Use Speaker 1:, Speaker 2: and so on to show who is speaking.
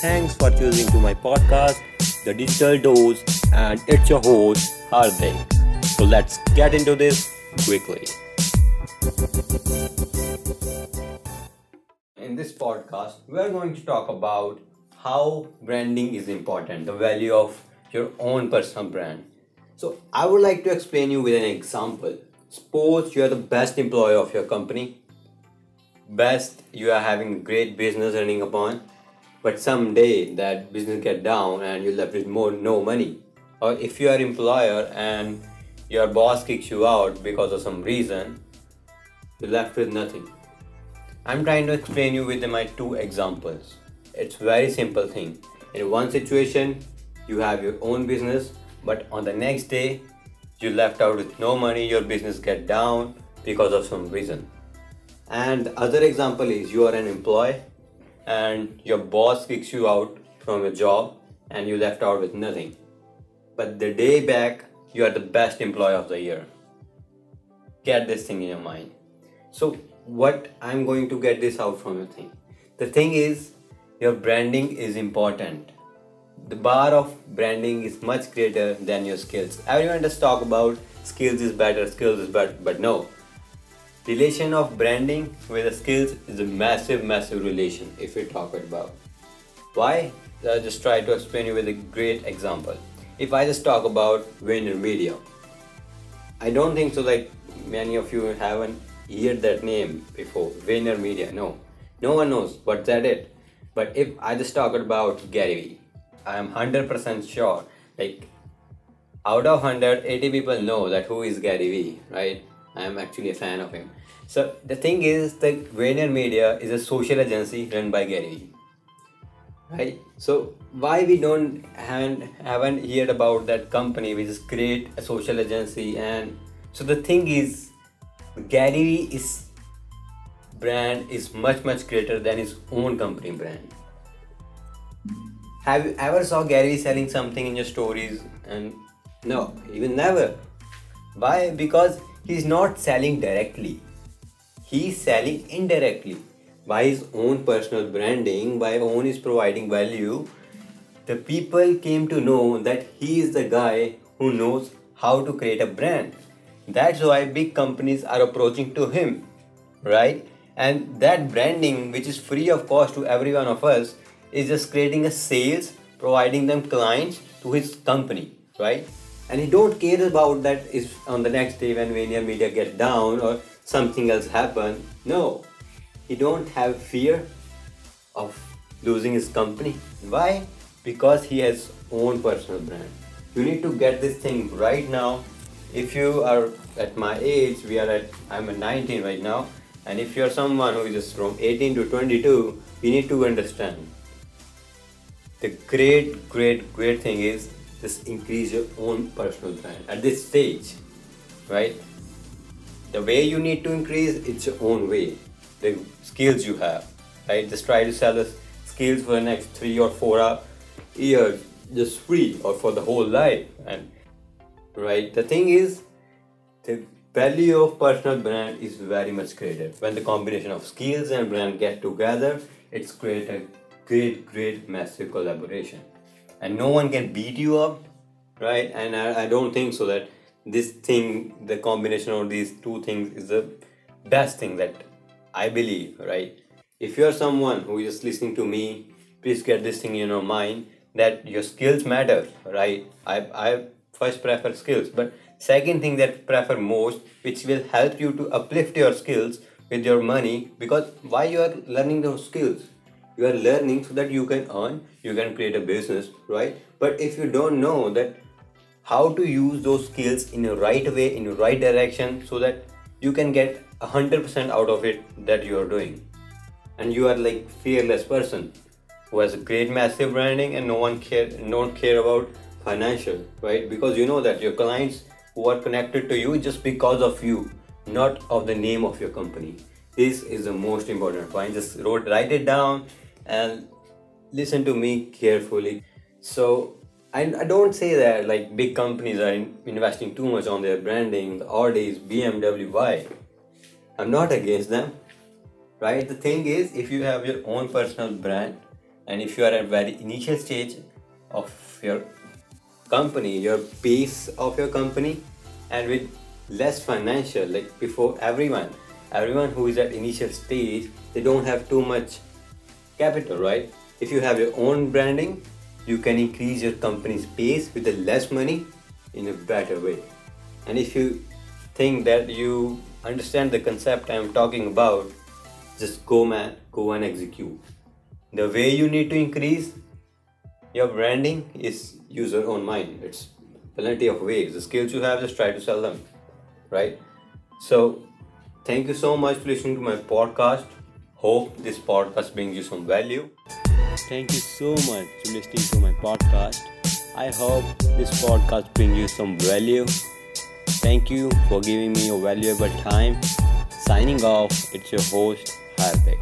Speaker 1: thanks for choosing to my podcast, The Digital Dose, and it's your host, Hardik. So let's get into this quickly. In this podcast, we are going to talk about how branding is important, the value of your own personal brand. So I would like to explain you with an example. Suppose you are the best employee of your company best you are having great business running upon but someday that business get down and you're left with more no money. Or if you are employer and your boss kicks you out because of some reason you're left with nothing. I'm trying to explain you with my two examples. It's very simple thing. In one situation you have your own business but on the next day you left out with no money your business get down because of some reason. And the other example is you are an employee and your boss kicks you out from your job and you left out with nothing. But the day back, you are the best employee of the year. Get this thing in your mind. So, what I'm going to get this out from your thing. The thing is, your branding is important. The bar of branding is much greater than your skills. Everyone just talk about skills is better, skills is better, but no, relation of branding with the skills is a massive massive relation if we talk about. Why? I'll just try to explain you with a great example. If i just talk about VaynerMedia i don't think so like many of you haven't heard that name before VaynerMedia no. No one knows what's that it but if i just talk about gary vee i am 100% sure like out of 100 80 people know that who is gary vee right I am actually a fan of him. So the thing is that VaynerMedia is a social agency run by Gary Vee. Right? So why we don't haven't haven't heard about that company which is create a social agency and so the thing is Gary Vee is brand is much much greater than his own company brand. Have you ever saw Gary Vee selling something in your stories and no, even never. Why? Because he's not selling directly. He's selling indirectly. By his own personal branding by own is providing value the people came to know that he is the guy who knows how to create a brand. That's why big companies are approaching to him right? And that branding which is free of cost to every one of us is just creating a sales providing them clients to his company right and he don't care about that if on the next day VaynerMedia get down or something else happen. No, he don't have fear of losing his company. Why? Because he has own personal brand. You need to get this thing right now. If you are at my age, we are at I'm at 19 right now, and if you're someone who is just from 18 to 22, you need to understand. The great, great, great thing is just increase your own personal brand. At this stage right the way you need to increase it's your own way. The skills you have right? Just try to sell the skills for the next three or four years just free or for the whole life. And right the thing is the value of personal brand is very much greater. When the combination of skills and brand get together it's create a great great massive collaboration and no one can beat you up right? And I, I don't think so that this thing the combination of these two things is the best thing that i believe right? If you're someone who is listening to me please get this thing in your mind that your skills matter right? I i first prefer skills but second thing that prefer most which will help you to uplift your skills with your money because why you are learning those skills you are learning so that you can earn you can create a business right? But if you don't know that how to use those skills in the right way in the right direction so that you can get 100% out of it that you are doing. And you are like fearless person who has a great massive branding and no one care don't care about financial right? Because you know that your clients who are connected to you just because of you not of the name of your company. This is the most important point. Just wrote write it down and listen to me carefully. So, I, I don't say that like big companies are in, investing too much on their branding, the Audis, BMW, why? I'm not against them, right? The thing is, if you have your own personal brand and if you are at very initial stage of your company your base of your company and with less financial like before everyone everyone who is at initial stage they don't have too much capital right? If you have your own branding you can increase your company's pace with the less money in a better way. And if you think that you understand the concept i'm talking about just go man go and execute. The way you need to increase your branding is use your own mind. It's plenty of ways. The skills you have just try to sell them right? So thank you so much for listening to my podcast hope this podcast brings you some value. Thank you so much for listening to my podcast. I hope this podcast brings you some value. Thank you for giving me your valuable time. Signing off it's your host Hardik